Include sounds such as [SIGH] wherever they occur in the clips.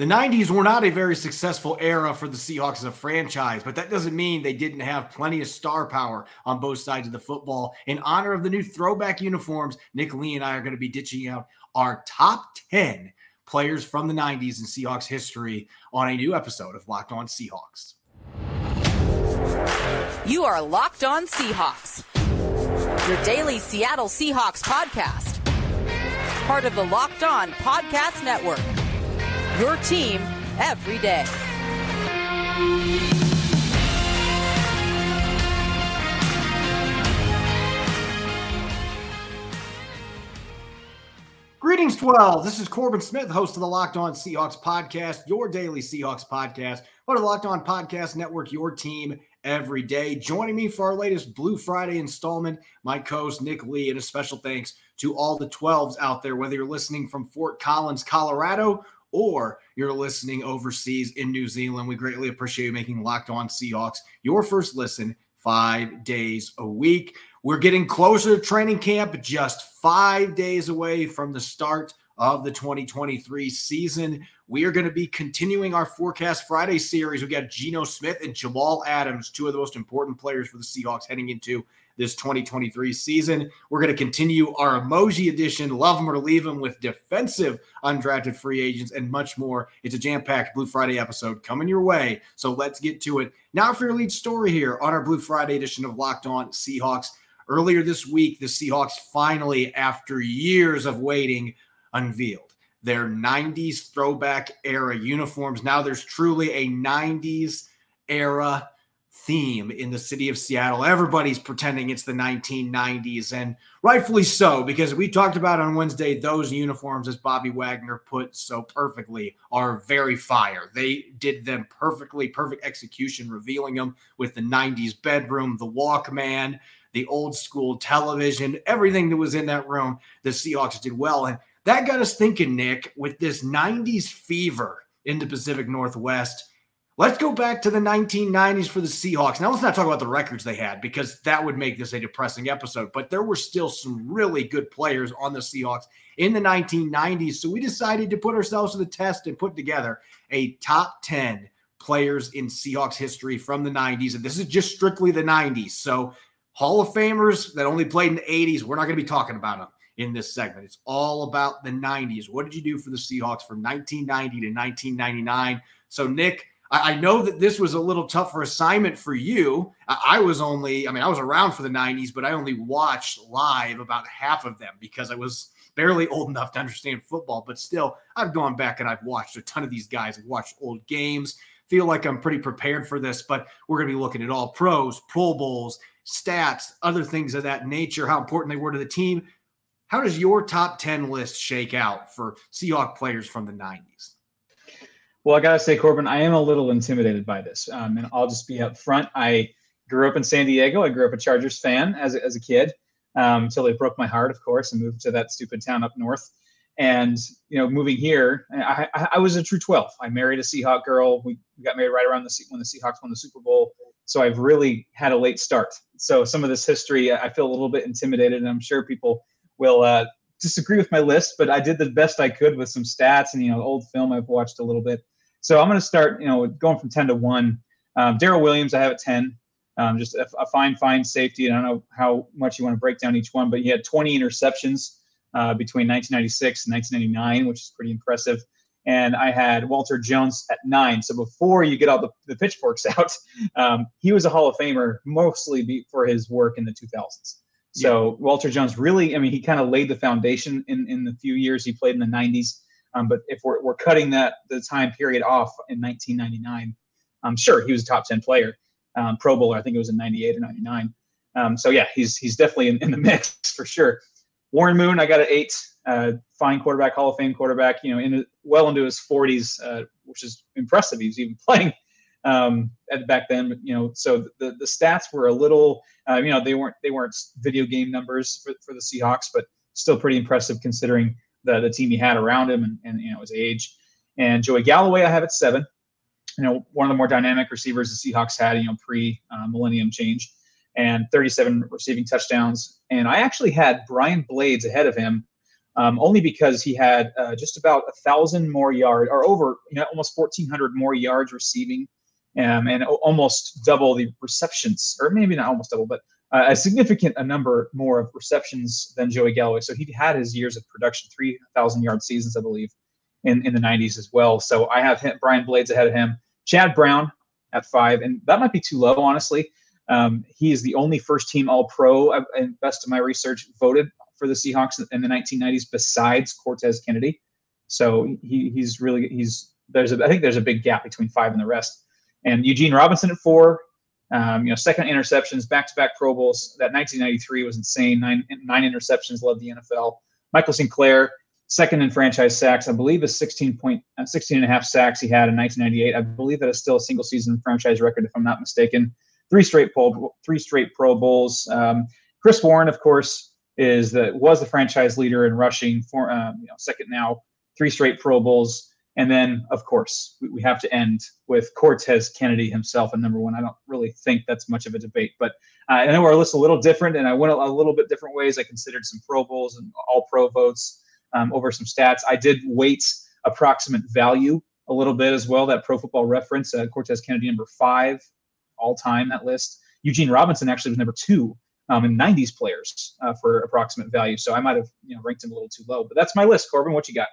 The 90s were not a very successful era for the Seahawks as a franchise, but that doesn't mean they didn't have plenty of star power on both sides of the football. In honor of the new throwback uniforms, Nick Lee and I are going to be ditching out our top 10 players from the 90s in Seahawks history on a new episode of Locked On Seahawks. You are Locked On Seahawks, your daily Seattle Seahawks podcast, part of the Locked On Podcast Network your team every day. Greetings, 12. This is Corbin Smith, host of the Locked On Seahawks podcast, your daily Seahawks podcast, part of the Locked On Podcast Network, your team every day. Joining me for our latest Blue Friday installment, my co host Nick Lee, and a special thanks to all the 12s out there, whether you're listening from Fort Collins, Colorado, or you're listening overseas in New Zealand, we greatly appreciate you making Locked On Seahawks your first listen five days a week. We're getting closer to training camp, just five days away from the start of the 2023 season. We are going to be continuing our Forecast Friday series. We got Geno Smith and Jamal Adams, two of the most important players for the Seahawks heading into this 2023 season. We're going to continue our emoji edition, love them or leave them, with defensive undrafted free agents and much more. It's a jam packed Blue Friday episode coming your way. So let's get to it. Now, for your lead story here on our Blue Friday edition of Locked On Seahawks. Earlier this week, the Seahawks finally, after years of waiting, unveiled their 90s throwback era uniforms. Now there's truly a 90s era theme in the city of Seattle. Everybody's pretending it's the 1990s, and rightfully so, because we talked about on Wednesday, those uniforms, as Bobby Wagner put so perfectly, are very fire. They did them perfectly, perfect execution, revealing them with the 90s bedroom, the Walkman, the old school television, everything that was in that room. The Seahawks did well. And that got us thinking, Nick, with this 90s fever in the Pacific Northwest Let's go back to the 1990s for the Seahawks. Now, let's not talk about the records they had because that would make this a depressing episode, but there were still some really good players on the Seahawks in the 1990s. So we decided to put ourselves to the test and put together a top 10 players in Seahawks history from the 90s. And this is just strictly the 90s. So Hall of Famers that only played in the 80s, we're not going to be talking about them in this segment. It's all about the 90s. What did you do for the Seahawks from 1990 to 1999? So, Nick, I, know that this was a little tougher assignment for you. I, was only, I mean, I was around for the 90s, but I only watched live about half of them because I was barely old enough to understand football. But still, I've gone back and I've watched a ton of these guys. I've watched old games. Feel like I'm pretty prepared for this, but we're going to be looking at all pros, Pro Bowls, stats, other things of that nature, how important they were to the team. How does your top 10 list shake out for Seahawk players from the 90s? Well, I gotta say, Corbin, I am a little intimidated by this, um, and I'll just be up front. I grew up in San Diego. I grew up a Chargers fan as a, as a kid um, until they broke my heart, of course, and moved to that stupid town up north. And you know, moving here, I, I, I was a true 12. I married a Seahawk girl. We got married right around the when the Seahawks won the Super Bowl. So I've really had a late start. So some of this history, I feel a little bit intimidated, and I'm sure people will uh, disagree with my list. But I did the best I could with some stats and you know old film I've watched a little bit. So I'm going to start, you know, going from 10 to 1. Um, Darryl Williams, I have at 10. Um, just a, a, fine, fine safety. And I don't know how much you want to break down each one, but he had 20 interceptions uh, between 1996 and 1999, which is pretty impressive. And I had Walter Jones at nine. So before you get all the, the pitchforks [LAUGHS] out, um, he was a Hall of Famer mostly for his work in the 2000s. So yeah. Walter Jones really, I mean, he kind of laid the foundation in, in the few years he played in the 90s. Um, but if we're, we're cutting that the time period off in 1999, I'm sure he was a top 10 player, um, Pro Bowler. I think it was in 98 or 99. Um, so yeah, he's he's definitely in, in, the [LAUGHS] mix for sure. Warren Moon, I got an eight. Uh, fine quarterback, Hall of Fame quarterback. You know, in well into his 40s, uh, which is impressive. He was even [LAUGHS] playing um, at back then. You know, so the the stats were a little. Uh, you know, they weren't they weren't video game numbers for, for the Seahawks, but still pretty impressive considering the, the team he had around him and, and you know his age. And Joey Galloway, I have at seven. You know, one of the more dynamic receivers the Seahawks had, you know, pre uh, millennium change, and 37 receiving touchdowns. And I actually had Brian Blades ahead of him um, only because he had uh, just about a thousand more yards, or over, you know, almost 1,400 more yards receiving, um, and almost double the receptions, or maybe not almost double, but uh, a significant a number more of receptions than Joey Galloway. So he had his years of production, 3,000 yard seasons, I believe, in, in the 90s as well. So I have him, Brian Blades ahead of him. Chad Brown at five, and that might be too low, honestly. Um, he is the only first team All Pro, uh, and best of my research, voted for the Seahawks in the 1990s besides Cortez Kennedy. So he, he's really he's there's a, I think there's a big gap between five and the rest. And Eugene Robinson at four, um, you know, second interceptions, back-to-back Pro Bowls. That 1993 was insane. Nine nine interceptions led the NFL. Michael Sinclair, second in franchise sacks. I believe is 16 point, uh, 16 and a half sacks he had in 1998. I believe that is still a single season franchise record, if I'm not mistaken. Three straight Pro, three straight Pro Bowls. Um, Chris Warren, of course, is the was the franchise leader in rushing for um, you know second now. Three straight Pro Bowls. And then, of course, we, we, have to end with Cortez Kennedy himself and number one. I don't really think that's much of a debate, but uh, I know our list's a little different, and I went a, a, little bit different ways. I considered some Pro Bowls and All Pro votes um, over some stats. I did weight approximate value a little bit as well. That Pro Football Reference, uh, Cortez Kennedy number five all time that list. Eugene Robinson actually was number two um, in 90s players uh, for approximate value. So I might have you know ranked him a little too low, but that's my list. Corbin, what you got?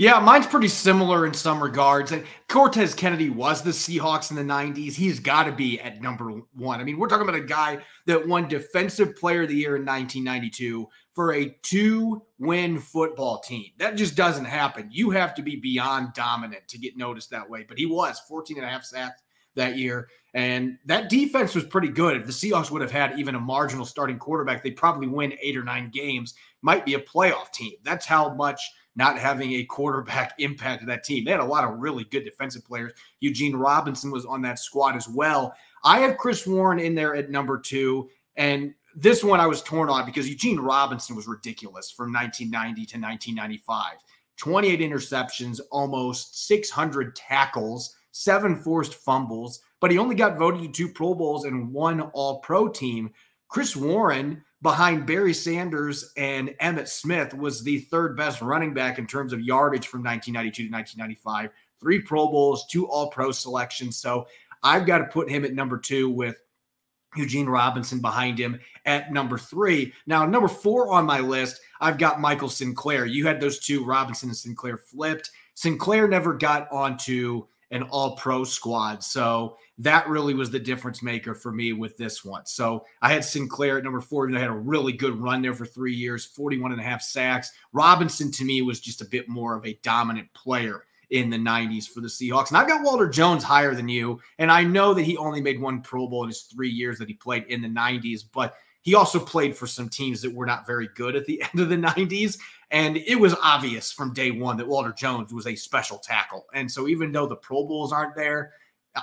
Yeah, mine's pretty similar in some regards. And Cortez Kennedy was the Seahawks in the 90s. He's got to be at number one. I mean, we're talking about a guy that won Defensive Player of the Year in 1992 for a two win football team. That just doesn't happen. You have to be beyond dominant to get noticed that way. But he was 14 and a half sacks that year. And that defense was pretty good. If the Seahawks would have had even a marginal starting quarterback, they'd probably win eight or nine games, might be a playoff team. That's how much not having a quarterback [LAUGHS] impacted that team. They had a lot of really good defensive players. Eugene Robinson was on that squad as well. I have Chris Warren in there at number two. And this one I was torn on because Eugene Robinson was ridiculous from 1990 to 1995. 28 interceptions, almost 600 tackles, seven forced fumbles, but he only got voted to two Pro Bowls and one All Pro team. Chris Warren, behind Barry Sanders and Emmitt Smith, was the third best running back in terms of yardage from 1992 to 1995. Three Pro Bowls, two All Pro selections. So I've got to put him at number two with Eugene Robinson behind him at number three. Now, number four on my list, I've got Michael Sinclair. You had those two, Robinson and Sinclair, flipped. Sinclair never got onto an all pro squad. So that really was the difference maker for me with this one. So I had Sinclair at number four, and I had a really good run there for three years, 41 and a half sacks. Robinson to me was just a bit more of a dominant player in the 90s for the Seahawks. And I've got Walter Jones higher than you. And I know that he only made one Pro Bowl in his three years that he played in the 90s, but he also played for some teams that were not very good at the [LAUGHS] end of the 90s. And it was obvious from day one that Walter Jones was a special tackle. And so even though the Pro Bowls aren't there,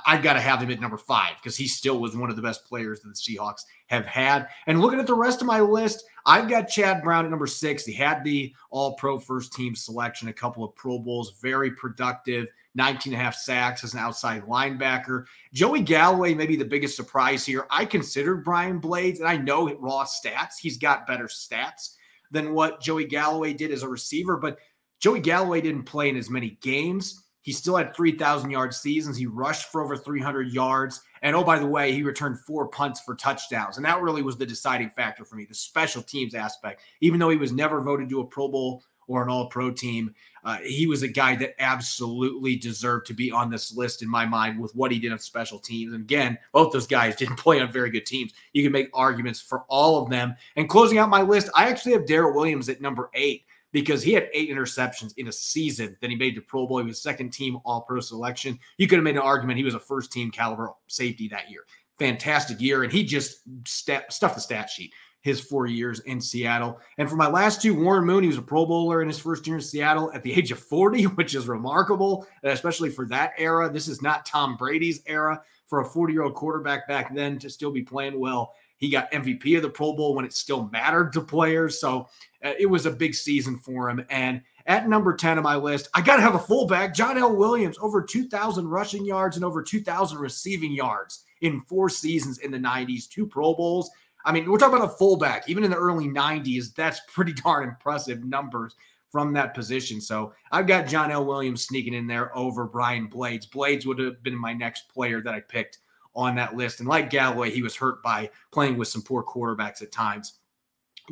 I've got to have him at number five because he still was one of the best players that the Seahawks have had. And looking at the rest of my list, I've got Chad Brown at number six. He had the all pro first team selection, a couple of Pro Bowls, very productive, 19 and a half sacks as an outside linebacker. Joey Galloway, maybe the biggest surprise here. I considered Brian Blades, and I know raw stats. He's got better stats than what Joey Galloway did as a receiver, but Joey Galloway didn't play in as many games. He still had 3,000 yard seasons. He rushed for over 300 yards. And oh, by the way, he returned four punts for touchdowns. And that really was the deciding factor for me, the special teams aspect. Even though he was never voted to a Pro Bowl or an all pro team, uh, he was a guy that absolutely deserved to be on this list in my mind with what he did on special teams. And again, both those guys [LAUGHS] didn't play on very good teams. You can make arguments for all of them. And closing out my list, I actually have Darryl Williams at number eight because he had eight interceptions in a season. Then he made the Pro Bowl. He was second team All Pro selection. You could have made an argument he was a first team caliber safety that year. Fantastic year, and he just st- stuffed the stat sheet his four years in Seattle. And for my last two, Warren Moon, he was a Pro Bowler in his first year in Seattle at the age of 40, [LAUGHS] which is remarkable, especially for that era. This is not Tom Brady's era for a 40 year old quarterback back then to still be playing well. He got MVP of the Pro Bowl when it still mattered to players. So uh, it was a big season for him. And at number 10 on my list, I got to have a fullback, John L. Williams, over 2,000 rushing yards and over 2,000 receiving yards in four seasons in the 90s, two Pro Bowls. I mean, we're talking about a fullback. Even in the early 90s, that's pretty darn impressive numbers from that position. So I've got John L. Williams sneaking in there over Brian Blades. Blades would have been my next player that I picked on that list. And like Galloway, he was hurt by playing with some poor quarterbacks at times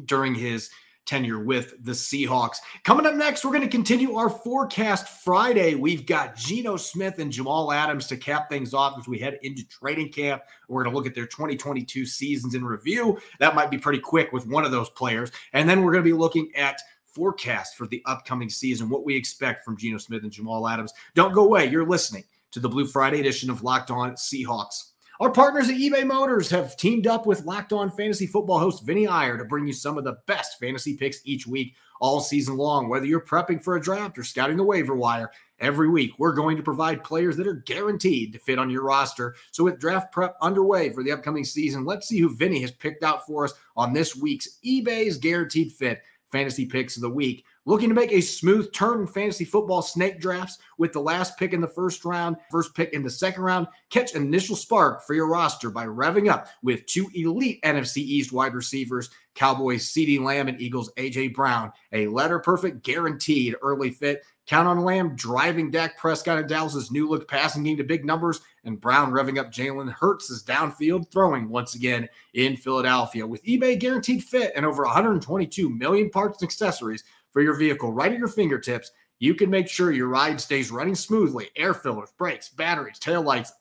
during his tenure with the Seahawks. Coming up next, we're going to continue our forecast Friday. We've got Geno Smith and Jamal Adams to cap things off as we head into training camp. We're going to look at their 2022 seasons in review. That might be pretty quick with one of those players. And then we're going to be looking at forecast for the upcoming season, what we expect from Geno Smith and Jamal Adams. Don't go away. You're listening to the Blue Friday edition of Locked On Seahawks. Our partners at eBay Motors have teamed up with Locked On Fantasy Football host Vinny Iyer to bring you some of the best fantasy picks each week, all season long. Whether you're prepping for a draft or scouting the waiver wire, every week we're going to provide players that are guaranteed to fit on your roster. So, with draft prep underway for the upcoming season, let's see who Vinny has picked out for us on this week's eBay's Guaranteed Fit fantasy picks of the week. Looking to make a smooth turn in fantasy football snake drafts with the last pick in the first round, first pick in the second round. Catch an initial spark for your roster by revving up with two elite NFC East wide receivers, Cowboys CeeDee Lamb and Eagles AJ Brown. A letter perfect guaranteed early fit Count on Lamb driving Dak Prescott and Dallas's new look passing game to big numbers, and Brown revving up Jalen Hurts' downfield throwing once again in Philadelphia. With eBay guaranteed fit and over 122 million parts and accessories for your vehicle right at your fingertips, you can make sure your ride stays running smoothly. Air fillers, brakes, batteries, tail lights,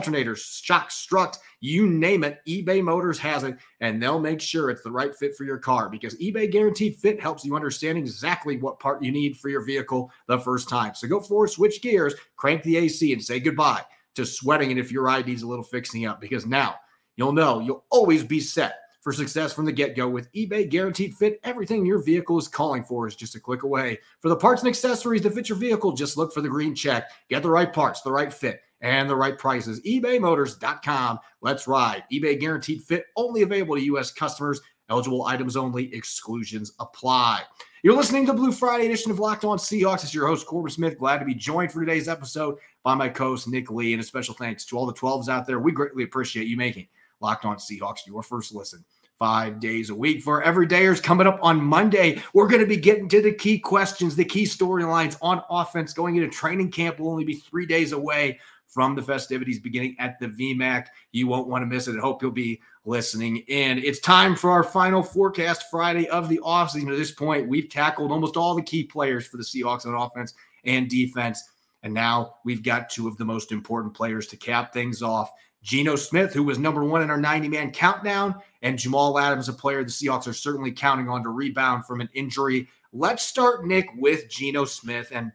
alternators, shock strut, you name it. eBay Motors has it, and they'll make sure it's the right fit for your car because eBay Guaranteed Fit helps you understand exactly what part you need for your vehicle the first time. So go forward, switch gears, crank the AC, and say goodbye to sweating And if your needs a little fixing up because now you'll know you'll always be set for success from the get go with eBay Guaranteed Fit. Everything your vehicle is calling for is just a click away. For the parts and accessories that fit your vehicle, just look for the green check. Get the right parts, the right fit and the right prices. ebaymotors.com. Let's ride. eBay guaranteed fit only available to U.S. customers. Eligible items only. Exclusions apply. You're listening to Blue Friday edition of Locked On Seahawks. It's your host, Corbin Smith. Glad to be joined for today's episode by my co-host, Nick Lee. And a special thanks to all the 12s out there. We greatly appreciate you making Locked On Seahawks your first listen five days a week. For everydayers coming up on Monday, we're going to be getting to the key questions, the key storylines on offense going into training camp. will only be three days away from the festivities beginning at the VMAC. You won't want to miss it. I hope you'll be listening in. It's time for our final forecast Friday of the offseason. At this point, we've tackled almost all the key players for the Seahawks on offense and defense. And now we've got two of the most important players to cap things off. Geno Smith, who was number one in our 90 man countdown, and Jamal Adams, a player the Seahawks are certainly counting on to rebound from an injury. Let's start, Nick, with Geno Smith. And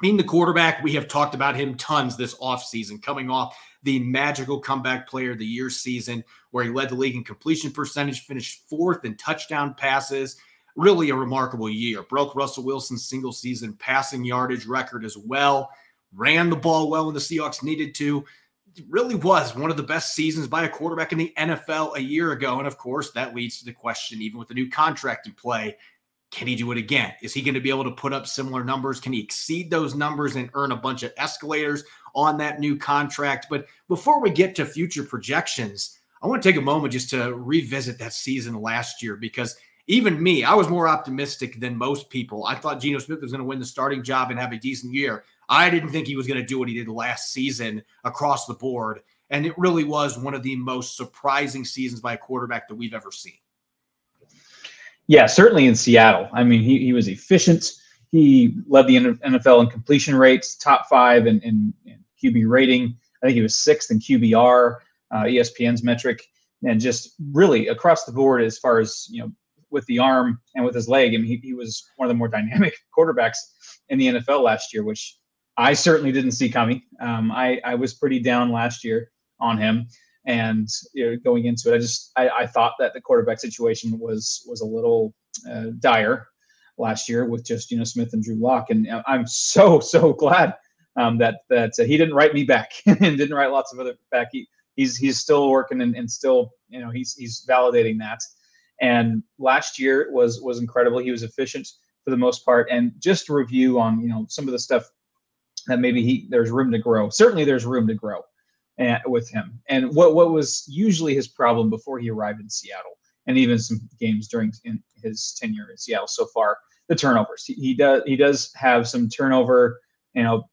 being the quarterback, we have talked about him tons this offseason, coming off the magical comeback player of the year season, where he led the league in completion percentage, finished fourth in touchdown passes. Really a remarkable year. Broke Russell Wilson's single season passing yardage record as well. Ran the ball well when the Seahawks needed to. Really was one of the best seasons by a quarterback in the NFL a year ago. And of course, that leads to the question, even with the new contract in play, can he do it again? Is he going to be able to put up similar numbers? Can he exceed those numbers and earn a bunch of escalators on that new contract? But before we get to future projections, I want to take a moment just to revisit that season last year because even me, I was more optimistic than most people. I thought Geno Smith was going to win the starting job and have a decent year. I didn't think he was going to do what he did last season across the board. And it really was one of the most surprising seasons by a quarterback that we've ever seen. Yeah, certainly in Seattle. I mean, he, he was efficient. He led the NFL in completion rates, top five in, in, in QB rating. I think he was sixth in QBR, uh, ESPN's metric, and just really across the board as far as you know with the arm and with his leg. I mean, he, he was one of the more dynamic [LAUGHS] quarterbacks in the NFL last year, which I certainly didn't see coming. Um, I, I was pretty down last year on him and you know, going into it, I just I, I, thought that the quarterback situation was was a little uh, dire last year with just you know Smith and Drew Lock, and I'm so so glad um, that that uh, he didn't write me back [LAUGHS] and didn't write lots of other back. He, he's he's still working and, and still you know he's he's validating that. And last year was was incredible. He was efficient for the most part, and just review on you know some of the stuff that maybe he there's room to grow. Certainly, there's room to grow and, with him. And what what was usually his problem before he arrived in Seattle and even some games during in his tenure in Seattle so far. The turnovers he, he does he does have some turnover, you know,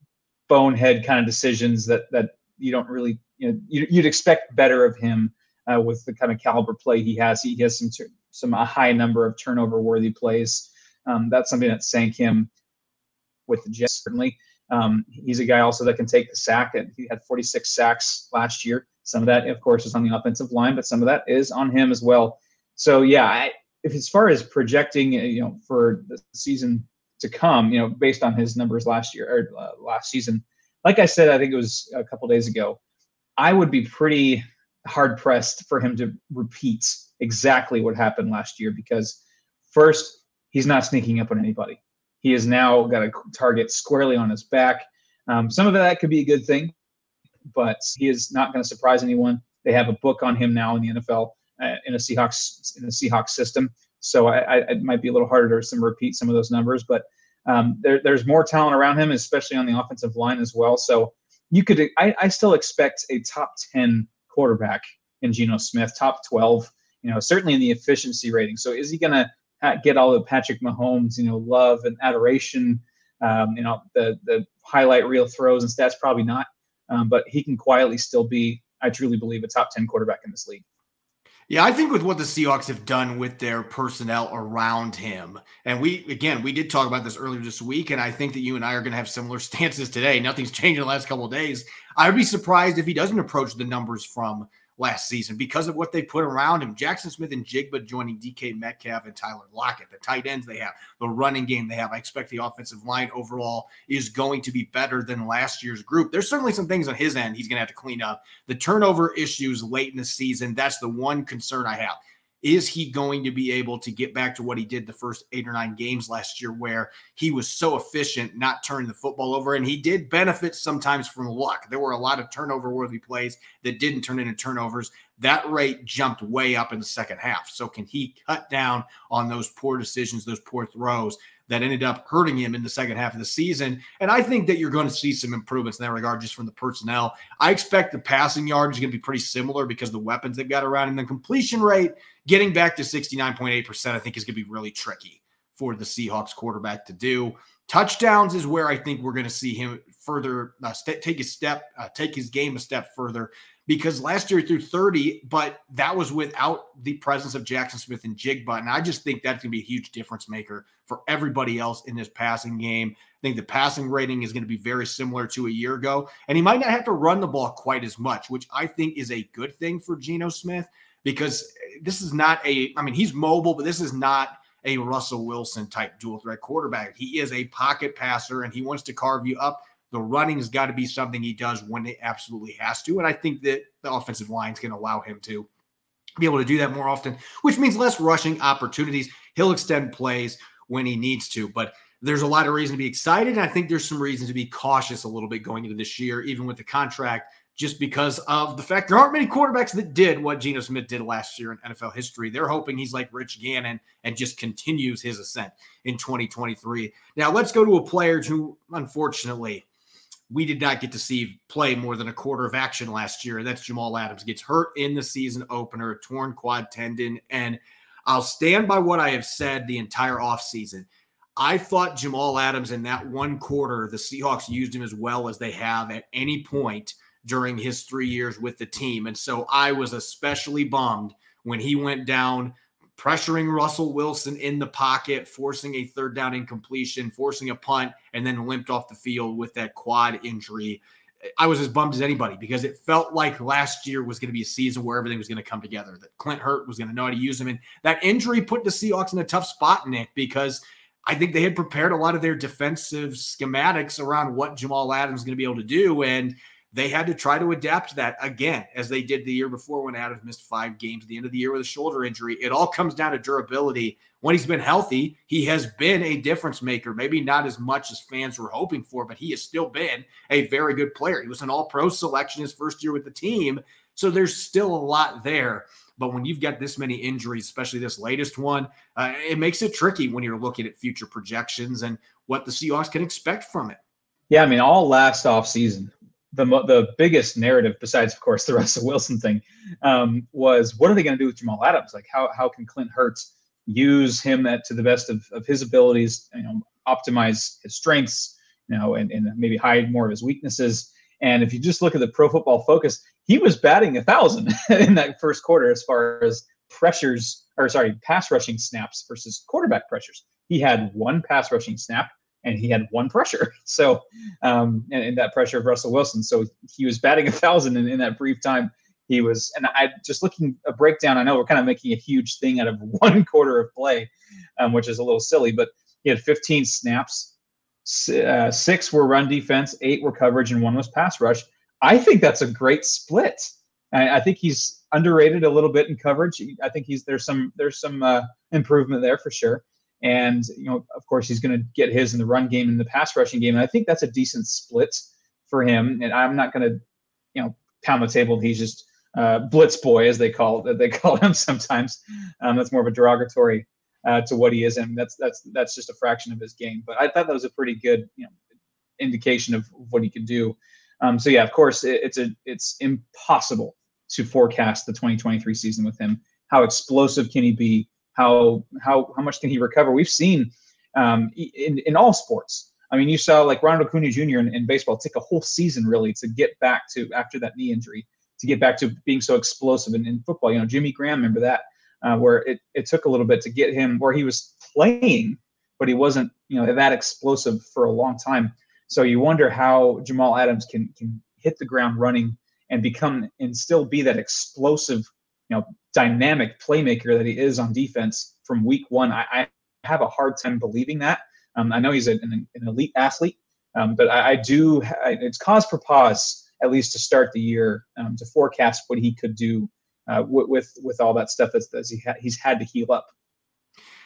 bonehead kind of decisions that that you don't really you know you, would expect better of him uh, with the kind of caliber play he has. He has some some a high number of turnover worthy plays. Um, that's something that sank him with the Jets certainly. Um, he's a guy also that can take the sack, and he had 46 sacks last year. Some of that, of course, is on the offensive line, but some of that is on him as well. So yeah, I, if as far as projecting, uh, you know, for the season to come, you know, based on his numbers last year or uh, last season, like I said, I think it was a couple days ago, I would be pretty hard pressed for him to repeat exactly what happened last year because first, he's not sneaking up on anybody. He has now got a target squarely on his back. Um, some of that could be a good thing, but he is not going to surprise anyone. They have a book on him now in the NFL uh, in a Seahawks in a Seahawks system, so I, I, it might be a little harder to some repeat some of those numbers. But um, there, there's more talent around him, especially on the offensive line as well. So you could I, I still expect a top ten quarterback in Geno Smith, top twelve. You know, certainly in the efficiency rating. So is he going to get all the Patrick Mahomes, you know, love and adoration, um, you know, the the highlight reel throws and stats. Probably not, um, but he can quietly still be, I truly believe, a top ten quarterback in this league. Yeah, I think with what the Seahawks have done with their personnel around him, and we again we did talk about this earlier this week, and I think that you and I are going to have similar [LAUGHS] stances today. Nothing's changed in the last couple of days. I would be surprised if he doesn't approach the numbers from last season because of what they put around him. Jackson Smith-Njigba joining DK Metcalf and Tyler Lockett, the tight ends they have, the running game they have. I expect the offensive line overall is going to be better than last year's group. There's certainly some things on his end he's going to have to clean up. The turnover issues late in the season, that's the one concern I have. Is he going to be able to get back to what he did the first eight or nine games last year, where he was so efficient, not turning the football over? And he did benefit sometimes from luck. There were a lot of turnover worthy plays that didn't turn into turnovers. That rate jumped way up in the second half. So, can he cut down on those poor decisions, those poor throws? That ended up hurting him in the second half of the season. And I think that you're going to see some improvements in that regard just from the personnel. I expect the passing yard is going to be pretty similar because the weapons they've got around and the completion rate getting back to 69.8%, I think is going to be really tricky for the Seahawks quarterback to do. Touchdowns is where I think we're going to see him further uh, st- take a step, uh, take his game a step further because last year threw 30, but that was without the presence of Jackson Smith-Njigba. And I just think that's going to be a huge difference maker for everybody else in this passing game. I think the passing rating is going to be very similar to a year ago. And he might not have to run the ball quite as much, which I think is a good thing for Geno Smith because this is not a, I mean, he's mobile, but this is not a Russell Wilson type dual threat quarterback. He is a pocket passer and he wants to carve you up the running has got to be something he does when it absolutely has to. And I think that the offensive line is going to allow him to be able to do that more often, which means less rushing opportunities. He'll extend plays when he needs to. But there's a lot of reason to be excited. And I think there's some reason to be cautious a little bit going into this year, even with the contract, just because of the fact there aren't many quarterbacks that did what Geno Smith did last year in NFL history. They're hoping he's like Rich Gannon and just continues his ascent in 2023. Now, let's go to a player who, unfortunately, we did not get to see play more than a quarter of action last year. And that's Jamal Adams gets hurt in the season opener, torn quad tendon. And I'll stand by what I have said the entire offseason. I thought Jamal Adams in that one quarter, the Seahawks used him as well as they have at any point during his three years with the team. And so I was especially bummed when he went down pressuring Russell Wilson in the pocket, forcing a third down incompletion, forcing a punt, and then limped off the field with that quad injury. I was as bummed as anybody because it felt like last year was going to be a season where everything was going to come together, that Clint Hurtt was going to know how to use him. And that injury put the Seahawks in a tough spot, Nick, because I think they had prepared a lot of their defensive schematics around what Jamal Adams is going to be able to do. And they had to try to adapt to that again, as they did the year before when Adams missed five games at the end of the year with a shoulder injury. It all comes down to durability. When he's been healthy, he has been a difference maker. Maybe not as much as fans were hoping for, but he has still been a very good player. He was an all pro selection his first year with the team. So there's still a lot there. But when you've got this many injuries, especially this latest one, uh, it makes it tricky when you're looking at future projections and what the Seahawks can expect from it. Yeah, I mean, all last off season, the the biggest narrative, besides of course the [LAUGHS] Russell Wilson thing, um, was what are they going to do with Jamal Adams? Like how how can Clint Hurts use him at, to the best of, of his abilities? You know, optimize his strengths, you know, and, and maybe hide more of his weaknesses. And if you just look at the Pro Football Focus, he was batting a thousand [LAUGHS] in that first quarter as far as pressures, or sorry, pass rushing snaps versus quarterback pressures. He had one pass rushing snap and he had one pressure. [LAUGHS] So, um, and, and, that pressure of Russell Wilson. So he was batting a thousand in, in that brief time. He was, and I just looking a breakdown. I know we're kind of making a huge thing out of [LAUGHS] one quarter of play, um, which is a little silly, but he had 15 snaps. Uh, six were run defense, eight were coverage, and one was pass rush. I think that's a great split. I, I think he's underrated a little bit in coverage. I think he's there's some there's some uh, improvement there for sure. And you know, of course, he's going to get his in the run game and the pass rushing game. And I think that's a decent split for him. And I'm not going to, you know, pound the table. He's just uh, blitz boy, as they call [LAUGHS] they call him sometimes. Um, that's more of a derogatory uh, to what he is, and that's that's that's just a fraction of his game. But I thought that was a pretty good, you know, indication of what he could do. Um, so yeah, of course, it, it's a it's impossible to forecast the 2023 season with him. How explosive can he be? How how how much can he recover? We've seen um, in in all sports. I mean, you saw like Ronald Acuna Jr. In, in, baseball take a whole season really to get back to after that knee injury to get back to being so explosive. And in football, you know, Jimmy Graham, remember that, uh, where it, it took a little bit to get him where he was playing, but he wasn't, you know, that explosive for a long time. So you wonder how Jamal Adams can can hit the ground running and become and still be that explosive you know dynamic playmaker that he is on defense from week one. I, I have a hard time believing that. Um, I know he's an, an elite athlete, um, but I, I do. I, it's cause for pause at least to start the year um, to forecast what he could do uh, with, with, with all that stuff that's, he ha- he's had to heal up.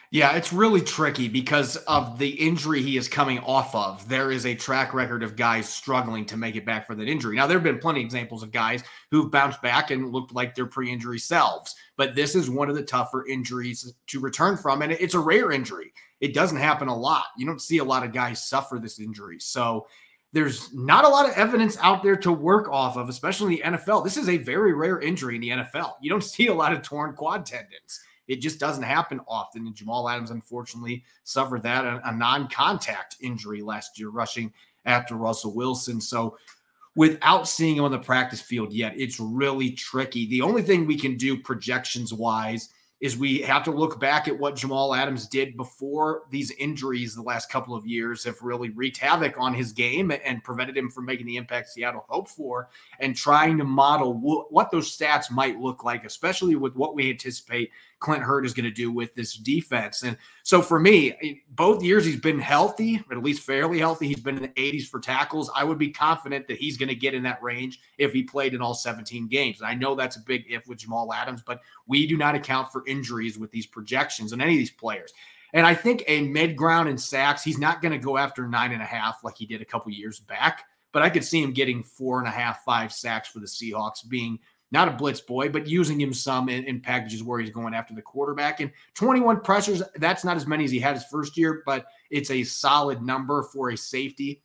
Yeah, it's really tricky because of the injury he is coming off of. There is a track record of guys struggling to make it back for that injury. Now, there have been plenty of examples of guys who've bounced back and looked like their pre injury selves, but this is one of the tougher injuries to return from. And it's a rare injury. It doesn't happen a lot. You don't see a lot of guys suffer this injury. So, there's not a lot of evidence out there to work off of, especially in the NFL. This is a very rare injury in the NFL. You don't [LAUGHS] see a lot of torn quad tendons. It just doesn't happen often. And Jamal Adams, unfortunately, suffered that a, a non contact injury last year, rushing after Russell Wilson. So, without seeing him on the practice field yet, it's really tricky. The only thing we can do projections wise is we have to look back at what Jamal Adams did before these injuries the last couple of years have really wreaked havoc on his game and prevented him from making the impact Seattle hoped for and trying to model what those stats might look like, especially with what we anticipate Clint Hurtt is going to do with this defense. And so for me, both years he's been healthy, at least fairly healthy. He's been in the 80s for tackles. I would be confident that he's going to get in that range if he played in all 17 games. And I know that's a big if with Jamal Adams, but we do not account for injuries with these projections on any of these players. And I think a mid ground in sacks, he's not going to go after nine and a half like he did a couple years back. But I could see him getting four and a half, five sacks for the Seahawks, being not a blitz boy, but using him some in, in, packages where he's going after the quarterback. And 21 pressures, that's not as many as he had his first year, but it's a solid number for a safety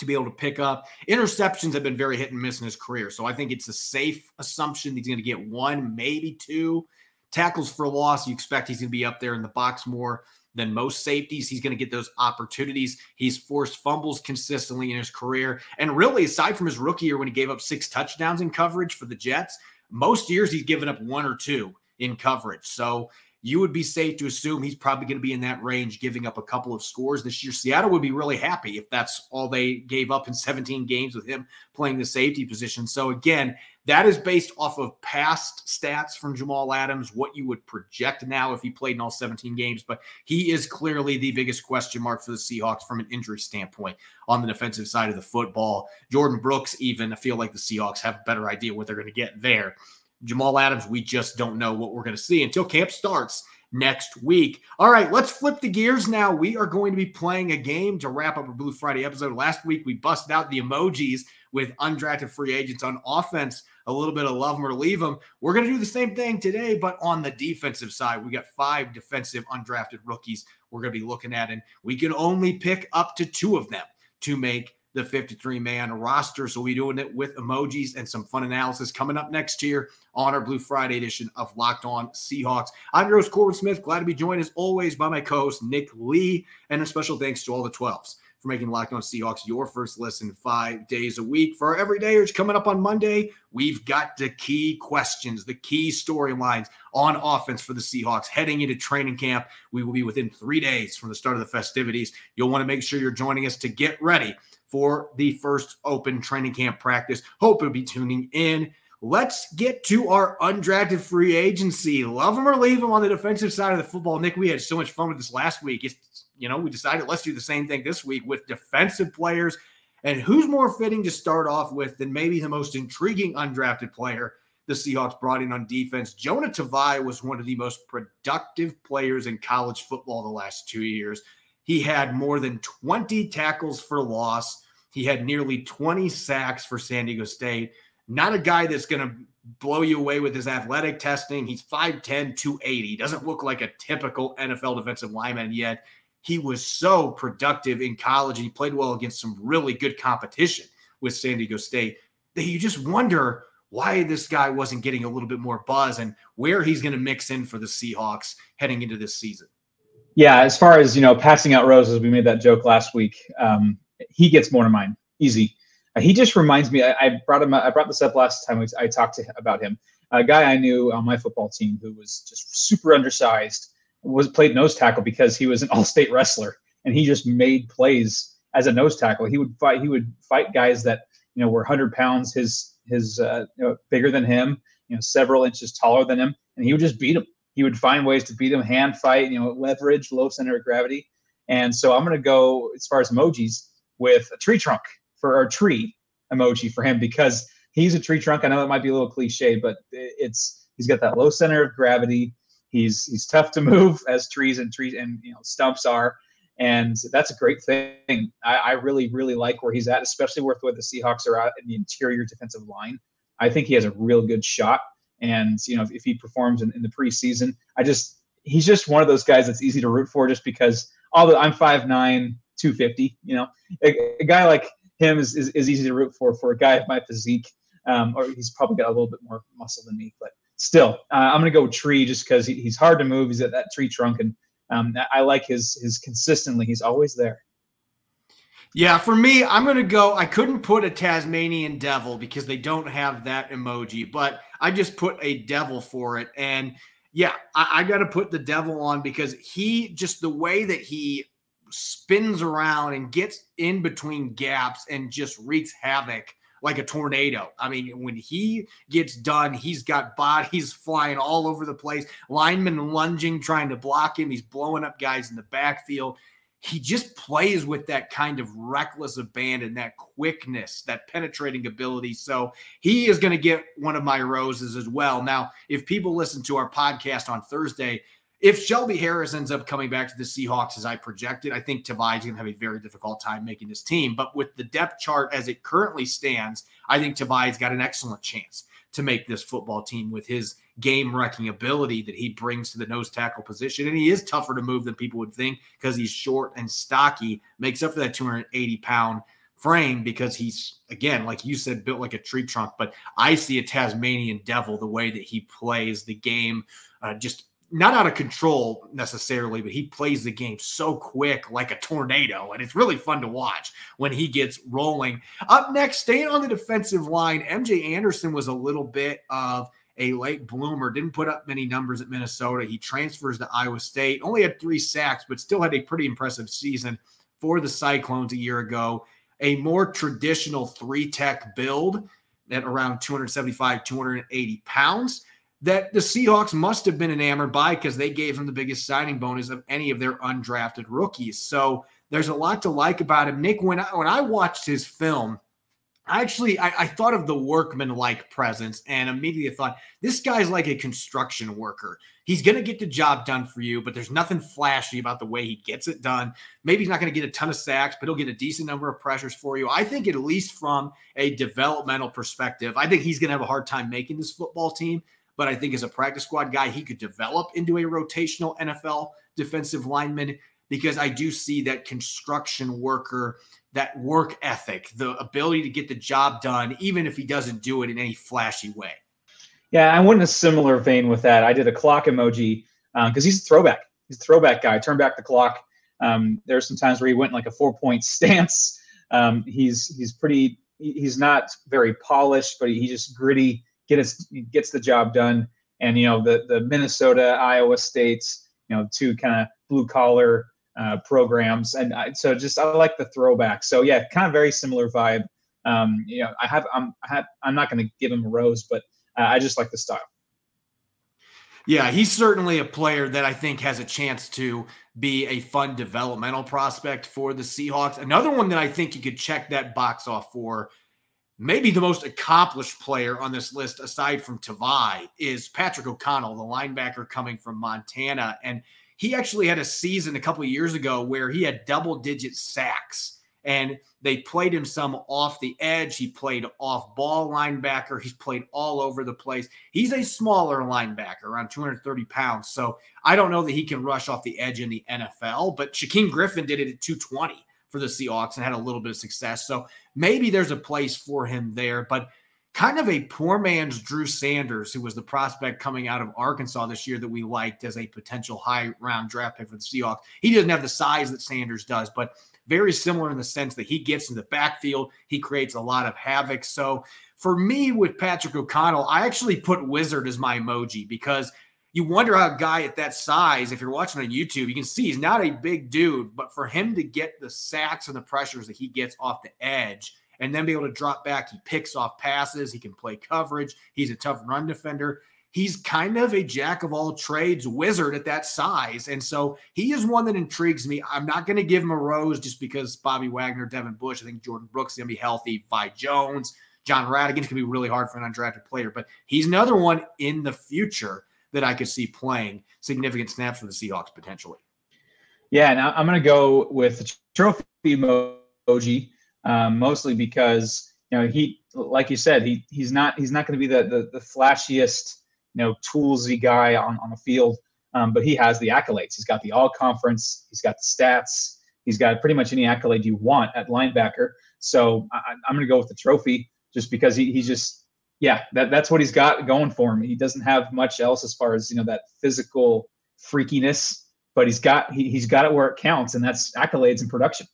to be able to pick up. Interceptions have been very hit and miss in his career. So I think it's a safe assumption he's going to get one, maybe two tackles for loss. You expect he's going to be up there in the box more than most safeties. He's going to get those opportunities. He's forced fumbles consistently in his career. And really, aside from his rookie year when he gave up six touchdowns in coverage for the Jets, most years he's given up one or two in coverage. So you would be safe to assume he's probably going to be in that range, giving up a couple of scores this year. Seattle would be really happy if that's all they gave up in [LAUGHS] 17 games with him playing the safety position. So, again, that is based off of past stats from Jamal Adams, what you would project now if he played in all 17 games. But he is clearly the biggest question mark for the Seahawks from an injury standpoint on the defensive side of the football. Jordyn Brooks, even, I feel like the Seahawks have a better idea what they're going to get there. Jamal Adams, we just don't know what we're going to see until camp starts next week. All right, let's flip the gears now. We are going to be playing a game to wrap up a Blue Friday episode. Last week, we busted out the emojis with undrafted free agents on offense, a little bit of love them or leave them. We're going to do the same thing today, but on the defensive side, we got five defensive undrafted rookies we're going to be looking at, and we can only pick up to two of them to make the 53 man roster. So we'll be doing it with emojis and some fun analysis coming up next year on our Blue Friday edition of Locked On Seahawks. I'm your host, Corbin Smith. Glad to be joined as always by my co host, Nick Lee. And a special thanks to all the 12s for making Locked On Seahawks your first listen five days a week. For our everydayers coming up on Monday, we've got the key questions, the key storylines on offense for the Seahawks heading into training camp. We will be within three days from the start of the festivities. You'll want to make sure you're joining us to get ready for the first open training camp practice. Hope you'll be tuning in. Let's get to our undrafted free agency. Love them or leave them on the defensive side of the football. Nick, we had so much fun with this last week. It's, you know, we decided let's do the same thing this week with defensive players. And who's more fitting to start off with than maybe the most intriguing undrafted player the Seahawks brought in on defense? Jonah Tavai was one of the most productive players in college football the last two years. He had more than 20 tackles for loss. He had nearly 20 sacks for San Diego State. Not a guy that's going to blow you away with his athletic testing. He's 5'10, 280. Doesn't look like a typical NFL defensive lineman yet. He was so productive in college and he played well against some really good competition with San Diego State that you just wonder why this guy wasn't getting a little bit more buzz and where he's going to mix in for the Seahawks heading into this season. Yeah, as far as you know, passing out roses, we made that joke last week. Um, he gets more to mine, easy. Uh, he just reminds me. I, I, brought him. I brought this up last time I talked to about him. A guy I knew on my football team who was just super undersized was played nose tackle because he was an [LAUGHS] all-state wrestler and he just made plays as a nose tackle. He would fight. He would fight guys that you know were 100 pounds, his his uh, you know, bigger than him, you know, several inches taller than him, and he would just beat him. He would find ways to beat him, hand fight, you know, leverage, low center of gravity. And so I'm going to go as far as emojis with a tree trunk for our tree emoji for him because he's a tree trunk. I know it might be a little cliche, but it's he's got that low center of gravity. He's he's tough to move [LAUGHS] as trees and trees and you know stumps are, and that's a great thing. I, I really really like where he's at, especially with where the Seahawks are at in the interior defensive line. I think he has a real good shot, and you know if, if he performs in, in the preseason, I just he's just one of those guys that's easy to root for just because although I'm 5'9, 250, you know, a, a guy like him is, is, is, easy to root for for a guy of my physique. Um, or he's probably got a little bit more muscle than me, but still, uh, I'm going to go tree just because he, he's hard to move. He's at that tree trunk, and um, I like his his consistently. He's always there. Yeah, for me, I'm going to go. I couldn't put a Tasmanian devil because they don't have that emoji, but I just put a devil for it. And yeah, I, I got to put the devil on because he just the way that he spins around and gets in between gaps and just wreaks havoc like a tornado. I mean, when he gets done, he's got bodies [LAUGHS] flying all over the place, linemen lunging, trying to block him. He's blowing up guys in the backfield. He just plays with that kind of reckless abandon, that quickness, that penetrating ability. So he is going to get one of my roses as well. Now, if people listen to our podcast on Thursday, if Shelby Harris ends up coming back to the Seahawks as I projected, I think Tavai is going to have a very difficult time making this team. But with the depth chart as it currently stands, I think Tavai's got an excellent chance to make this football team with his game wrecking ability that he brings to the nose tackle position. And he is tougher to move than people would think because he's short and stocky, makes up for that 280 pound frame because he's again like you said built like a tree trunk but i see a tasmanian devil the way that he plays the game uh, just not out of control necessarily, but he plays the game so quick like a tornado. And it's really fun to watch when he gets rolling. Up next, staying on the defensive line, MJ Anderson was a little bit of a late bloomer, didn't put up many numbers at Minnesota. He transfers to Iowa State, only had three sacks, but still had a pretty impressive season for the Cyclones a year ago. A more traditional three tech build at around 275, 280 pounds that the Seahawks must have been enamored by because they gave him the biggest signing bonus of any of their undrafted rookies. So there's a lot to like about him. Nick, when I, when I watched his film, I actually I, I thought of the workman-like presence and immediately thought this guy's like a construction worker. He's to get the job done for you, but there's nothing flashy about the way he gets it done. Maybe he's not to get a ton of sacks, but he'll get a decent number of pressures for you. I think at least from a developmental perspective, I think he's to have a hard time making this football team but I think as a practice squad guy, he could develop into a rotational NFL defensive lineman. Because I do see that construction worker, that work ethic, the ability to get the job done, even if he doesn't do it in any flashy way. Yeah, I went in a similar vein with that. I did a clock emoji because um, he's a throwback. He's a throwback guy. Turn back the clock. Um, there's some times where he went in like a four point [LAUGHS] stance. Um, he's he's pretty. He's not very polished, but he just gritty. Gets gets the job done. And you know the the Minnesota, Iowa States, you know, two kind of blue collar uh, programs, and I, so just I like the throwback. So yeah, kind of very similar vibe. Um, you know, I have I'm I have, I'm not going to give him a rose, but uh, I just like the style. Yeah, he's certainly a player that I think has a chance to be a fun developmental prospect for the Seahawks. Another one that I think you could check that box off for, maybe the most accomplished player on this list aside from Tavai, is Patrick O'Connell, the linebacker coming from Montana. And he actually had a season a couple years ago where he had double digit sacks and they played him some off the edge. He played off ball linebacker. He's played all over the place. He's a smaller linebacker, around 230 pounds. So I don't know that he can rush off the edge in the NFL, but Shaquem Griffin did it at 220 for the Seahawks and had a little bit of success. So maybe there's a place for him there. But kind of a poor man's Drew Sanders, who was the prospect coming out of Arkansas this year that we liked as a potential high round draft pick for the Seahawks. He doesn't have the size that Sanders does, but very similar in the sense that he gets in the backfield, he creates a lot of havoc. So for me with Patrick O'Connell, I actually put wizard as my emoji because you wonder how a guy at that size, if you're watching on YouTube, you can see he's not a big dude, but for him to get the sacks and the pressures that he gets off the edge and then be able to drop back. He picks off passes. He can play coverage. He's a tough run defender. He's kind of a jack of all trades wizard at that size. And so he is one that intrigues me. I'm not going to give him a rose just because Bobby Wagner, Devin Bush, I think Jordyn Brooks is going to be healthy. Vi Jones, Jon Rhattigan going to be really hard for an undrafted player, but he's another one in the future that I could see playing significant snaps for the Seahawks potentially. Yeah, now I'm going to go with the trophy emoji um, mostly because you know he, like you said, he he's not he's not going to be the, the, the flashiest you know toolsy guy on on the field, um, but he has the accolades. He's got the all conference. He's got the stats. He's got pretty much any accolade you want at linebacker. So I, am going to go with the trophy just because he, he's just yeah that that's what he's got going for him. He doesn't have much else as far as you know that physical freakiness, but he's got he, he's got it where it counts, and that's accolades and production.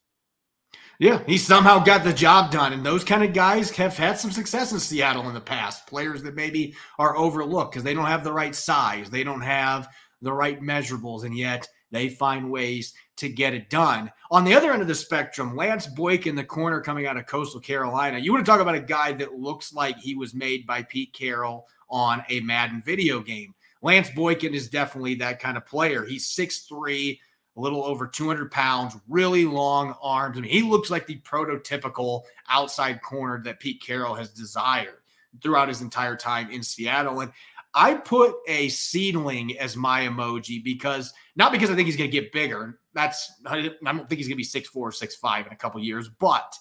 Yeah, he somehow got the job done. And those kind of guys have had some success in Seattle in the past. Players that maybe are overlooked because they don't have the right size, they don't have the right measurables, and yet they find ways to get it done. On the other end of the spectrum, Lance Boykin the corner coming out of Coastal Carolina. You want to talk about a guy that looks like he was made by Pete Carroll on a Madden video game. Lance Boykin is definitely that kind of player. He's 6'3, a little over 200 pounds, really long arms. I mean, he looks like the prototypical outside corner that Pete Carroll has desired throughout his entire time in Seattle. And I put a seedling as my emoji because not because I think he's going to get bigger. That's I don't think he's going to be six four or six five in a couple years, but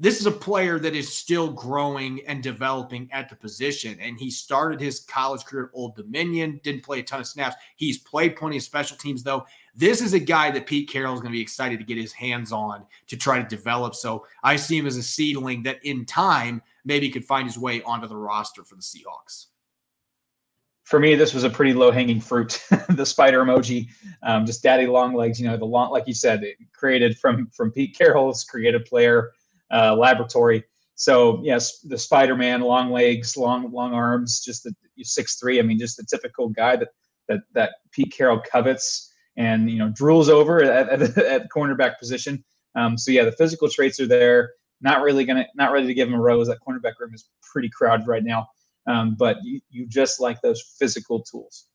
this is a player that is still growing and developing at the position. And he started his college career at Old Dominion, didn't play a ton of snaps. He's played plenty of special teams, though. This is a guy that Pete Carroll is going to be excited to get his hands on to try to develop. So I see him as a seedling that in time maybe could find his way onto the roster for the Seahawks. For me, this was a pretty low hanging fruit. [LAUGHS] the spider emoji, um, just daddy long legs. You know, the long, like you said, created from from Pete Carroll's creative player uh, laboratory. So yes, the Spider-Man, long legs, long long arms, just the six three. I mean, just the typical guy that that that Pete Carroll covets and you know drools over at, at, [LAUGHS] at the cornerback position. Um, so yeah, the physical traits are there. Not really gonna, not ready to give him a rose. That cornerback room is pretty crowded right now. Um, but you, you just like those physical tools.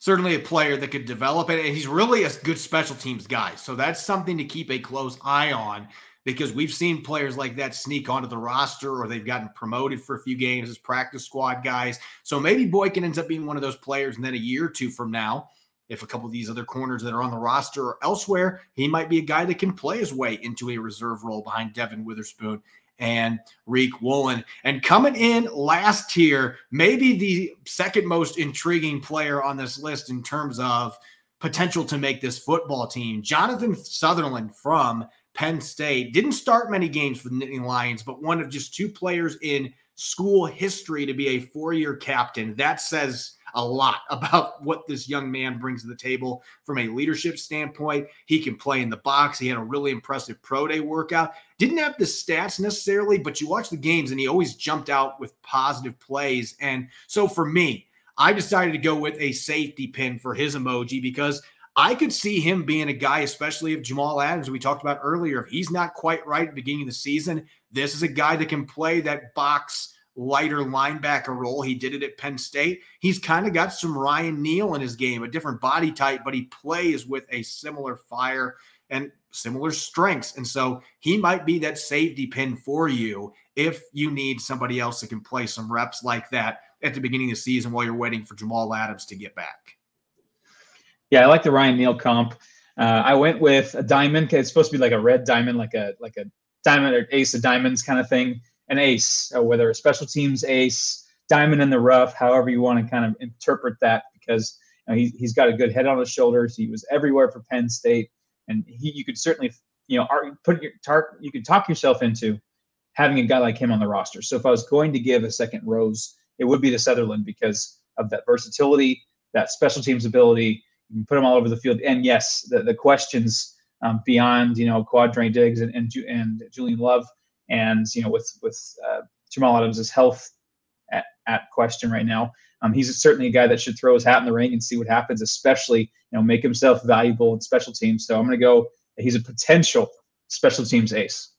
Certainly a player that could develop it, and he's really a good special teams guy. So that's something to keep a close eye on because we've seen players like that sneak onto the roster or they've gotten promoted for a few games as practice squad guys. So maybe Boykin ends up being one of those players, and then a year or two from now, if a couple of these other corners that are on the roster or elsewhere, he might be a guy that can play his way into a reserve role behind Devon Witherspoon and Riq Woolen. And coming in last here, maybe the second most intriguing player on this list in terms of potential to make this football team. Jonathan Sutherland from Penn State didn't start many games for the Nittany Lions, but one of just two players in school history to be a four year captain. That says a lot [LAUGHS] about what this young man brings to the table from a leadership standpoint. He can play in the box. He had a really impressive pro day workout. Didn't have the stats necessarily, but you watch the games and he always jumped out with positive plays. And so for me, I decided to go with a safety pin for his emoji because I could see him being a guy, especially if Jamal Adams, we talked about earlier, if he's not quite right at the beginning of the season, this is a guy that can play that box lighter linebacker role. He did it at Penn State. He's kind of got some Ryan Neal in his game, a different body type, but he plays with a similar fire and similar strengths. And so he might be that safety pin for you if you need somebody else that can play some reps like that at the beginning of the season while you're waiting for Jamal Adams to get back. Yeah, I like the Ryan Neal comp. Uh, I went with a diamond. It's supposed to be like a red diamond, like a like a diamond or ace of diamonds kind of thing an ace, uh, whether a special teams ace, diamond in the rough, however you want to kind of interpret that, because you know, he, he's got a good head on his shoulders. He was everywhere for Penn State, and he you could certainly you know put your tar, you could talk yourself into having a guy like him on the roster. So if I was going to give a second rose, it would be to Sutherland because of that versatility, that special teams ability. You can put him all over the field, and yes, the, the questions um, beyond you know Quandre Diggs and, and and Julian Love and you know with with uh, Jamal Adams' health at, at question right now, um, he's certainly a guy that should throw his hat in the ring and see what happens, especially you know make himself valuable in special teams. So I'm going to go. He's a potential special teams ace.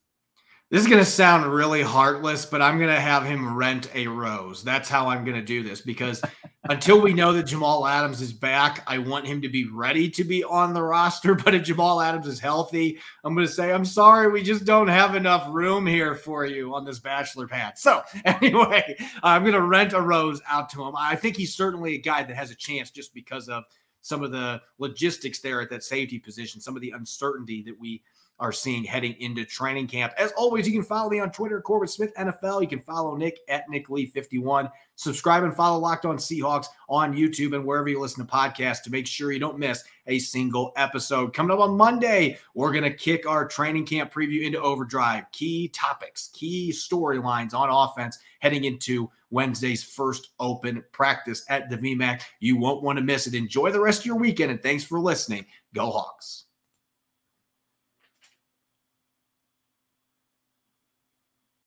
This is going to sound really heartless, but I'm going to have him rent a rose. That's how I'm going to do this because until we know that Jamal Adams is back, I want him to be ready to be on the roster. [LAUGHS] But if Jamal Adams is healthy, I'm going to say, I'm sorry, we just don't have enough room here for you on this bachelor pad. So, [LAUGHS] anyway, I'm going to rent a rose out to him. I think he's certainly a guy that has a chance just because of some of the logistics there at that safety position, some of the uncertainty that we are seeing heading into training camp. As always, you can follow me on Twitter, Corbin Smith NFL. You can follow Nick at Nick Lee 51. Subscribe and follow Locked On Seahawks on YouTube and wherever you listen to podcasts to make sure you don't miss a single episode. Coming up on Monday, we're going to kick our training camp preview into overdrive. Key topics, key storylines on offense heading into Wednesday's first open practice at the VMAC. You won't want to miss it. Enjoy the rest of your weekend and thanks for listening. Go Hawks.